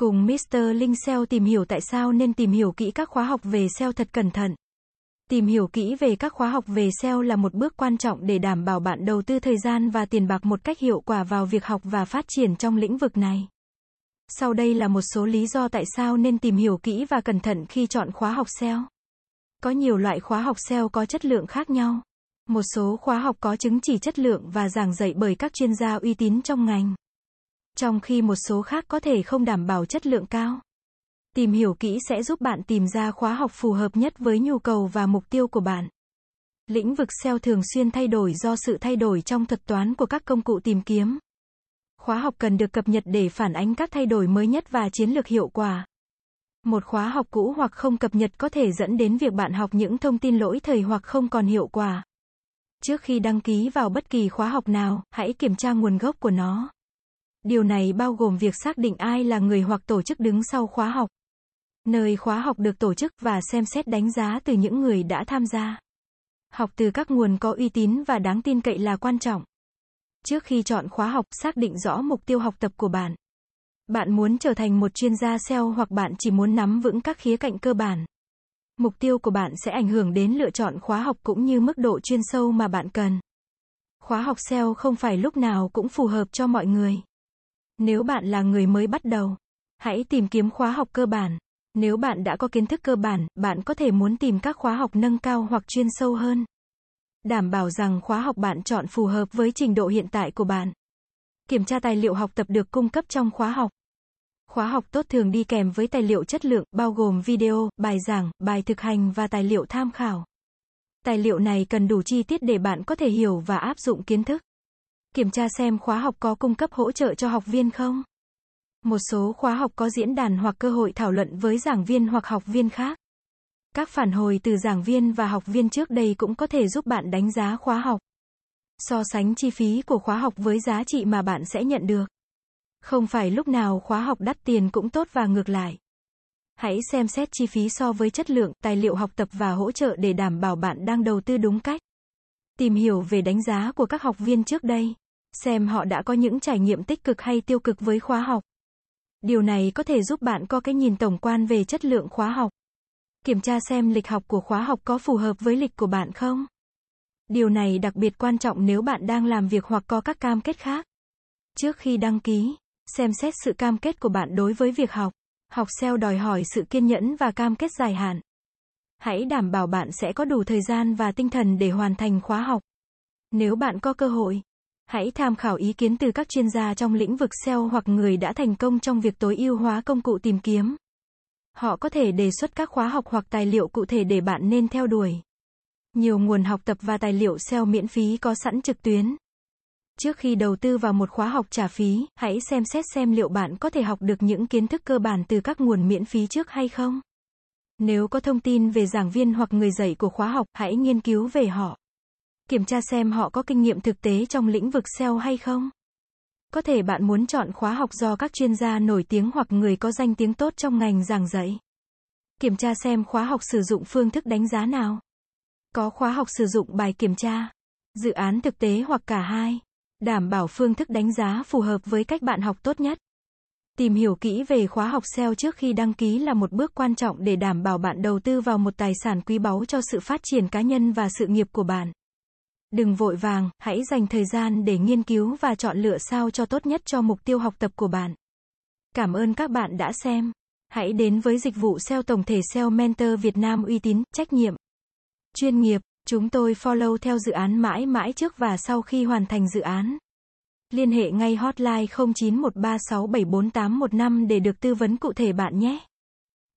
Cùng Mr. Linh SEO tìm hiểu tại sao nên tìm hiểu kỹ các khóa học về SEO thật cẩn thận. Tìm hiểu kỹ về các khóa học về SEO là một bước quan trọng để đảm bảo bạn đầu tư thời gian và tiền bạc một cách hiệu quả vào việc học và phát triển trong lĩnh vực này. Sau đây là một số lý do tại sao nên tìm hiểu kỹ và cẩn thận khi chọn khóa học SEO. Có nhiều loại khóa học SEO có chất lượng khác nhau. Một số khóa học có chứng chỉ chất lượng và giảng dạy bởi các chuyên gia uy tín trong ngành. Trong khi một số khác có thể không đảm bảo chất lượng cao. Tìm hiểu kỹ sẽ giúp bạn tìm ra khóa học phù hợp nhất với nhu cầu và mục tiêu của bạn. Lĩnh vực SEO thường xuyên thay đổi do sự thay đổi trong thuật toán của các công cụ tìm kiếm. Khóa học cần được cập nhật để phản ánh các thay đổi mới nhất và chiến lược hiệu quả. Một khóa học cũ hoặc không cập nhật có thể dẫn đến việc bạn học những thông tin lỗi thời hoặc không còn hiệu quả. Trước khi đăng ký vào bất kỳ khóa học nào, hãy kiểm tra nguồn gốc của nó. Điều này bao gồm việc xác định ai là người hoặc tổ chức đứng sau khóa học, nơi khóa học được tổ chức và xem xét đánh giá từ những người đã tham gia. Học từ các nguồn có uy tín và đáng tin cậy là quan trọng. Trước khi chọn khóa học, xác định rõ mục tiêu học tập của bạn. Bạn muốn trở thành một chuyên gia SEO hoặc bạn chỉ muốn nắm vững các khía cạnh cơ bản. Mục tiêu của bạn sẽ ảnh hưởng đến lựa chọn khóa học cũng như mức độ chuyên sâu mà bạn cần. Khóa học SEO không phải lúc nào cũng phù hợp cho mọi người. Nếu bạn là người mới bắt đầu, hãy tìm kiếm khóa học cơ bản. Nếu bạn đã có kiến thức cơ bản, bạn có thể muốn tìm các khóa học nâng cao hoặc chuyên sâu hơn. Đảm bảo rằng khóa học bạn chọn phù hợp với trình độ hiện tại của bạn. Kiểm tra tài liệu học tập được cung cấp trong khóa học. Khóa học tốt thường đi kèm với tài liệu chất lượng, bao gồm video, bài giảng, bài thực hành và tài liệu tham khảo. Tài liệu này cần đủ chi tiết để bạn có thể hiểu và áp dụng kiến thức. Kiểm tra xem khóa học có cung cấp hỗ trợ cho học viên không. Một số khóa học có diễn đàn hoặc cơ hội thảo luận với giảng viên hoặc học viên khác. Các phản hồi từ giảng viên và học viên trước đây cũng có thể giúp bạn đánh giá khóa học. So sánh chi phí của khóa học với giá trị mà bạn sẽ nhận được. Không phải lúc nào khóa học đắt tiền cũng tốt và ngược lại. Hãy xem xét chi phí so với chất lượng, tài liệu học tập và hỗ trợ để đảm bảo bạn đang đầu tư đúng cách. Tìm hiểu về đánh giá của các học viên trước đây. Xem họ đã có những trải nghiệm tích cực hay tiêu cực với khóa học. Điều này có thể giúp bạn có cái nhìn tổng quan về chất lượng khóa học. Kiểm tra xem lịch học của khóa học có phù hợp với lịch của bạn không. Điều này đặc biệt quan trọng nếu bạn đang làm việc hoặc có các cam kết khác. Trước khi đăng ký, xem xét sự cam kết của bạn đối với việc học. Học SEO đòi hỏi sự kiên nhẫn và cam kết dài hạn. Hãy đảm bảo bạn sẽ có đủ thời gian và tinh thần để hoàn thành khóa học. Nếu bạn có cơ hội, hãy tham khảo ý kiến từ các chuyên gia trong lĩnh vực SEO hoặc người đã thành công trong việc tối ưu hóa công cụ tìm kiếm. Họ có thể đề xuất các khóa học hoặc tài liệu cụ thể để bạn nên theo đuổi. Nhiều nguồn học tập và tài liệu SEO miễn phí có sẵn trực tuyến. Trước khi đầu tư vào một khóa học trả phí, hãy xem xét xem liệu bạn có thể học được những kiến thức cơ bản từ các nguồn miễn phí trước hay không. Nếu có thông tin về giảng viên hoặc người dạy của khóa học, hãy nghiên cứu về họ. Kiểm tra xem họ có kinh nghiệm thực tế trong lĩnh vực SEO hay không. Có thể bạn muốn chọn khóa học do các chuyên gia nổi tiếng hoặc người có danh tiếng tốt trong ngành giảng dạy. Kiểm tra xem khóa học sử dụng phương thức đánh giá nào. Có khóa học sử dụng bài kiểm tra, dự án thực tế hoặc cả hai. Đảm bảo phương thức đánh giá phù hợp với cách bạn học tốt nhất. Tìm hiểu kỹ về khóa học SEO trước khi đăng ký là một bước quan trọng để đảm bảo bạn đầu tư vào một tài sản quý báu cho sự phát triển cá nhân và sự nghiệp của bạn. Đừng vội vàng, hãy dành thời gian để nghiên cứu và chọn lựa sao cho tốt nhất cho mục tiêu học tập của bạn. Cảm ơn các bạn đã xem. Hãy đến với dịch vụ SEO tổng thể SEO Mentor Việt Nam uy tín, trách nhiệm, chuyên nghiệp. Chúng tôi follow theo dự án mãi mãi trước và sau khi hoàn thành dự án. Liên hệ ngay hotline 0913674815 để được tư vấn cụ thể bạn nhé.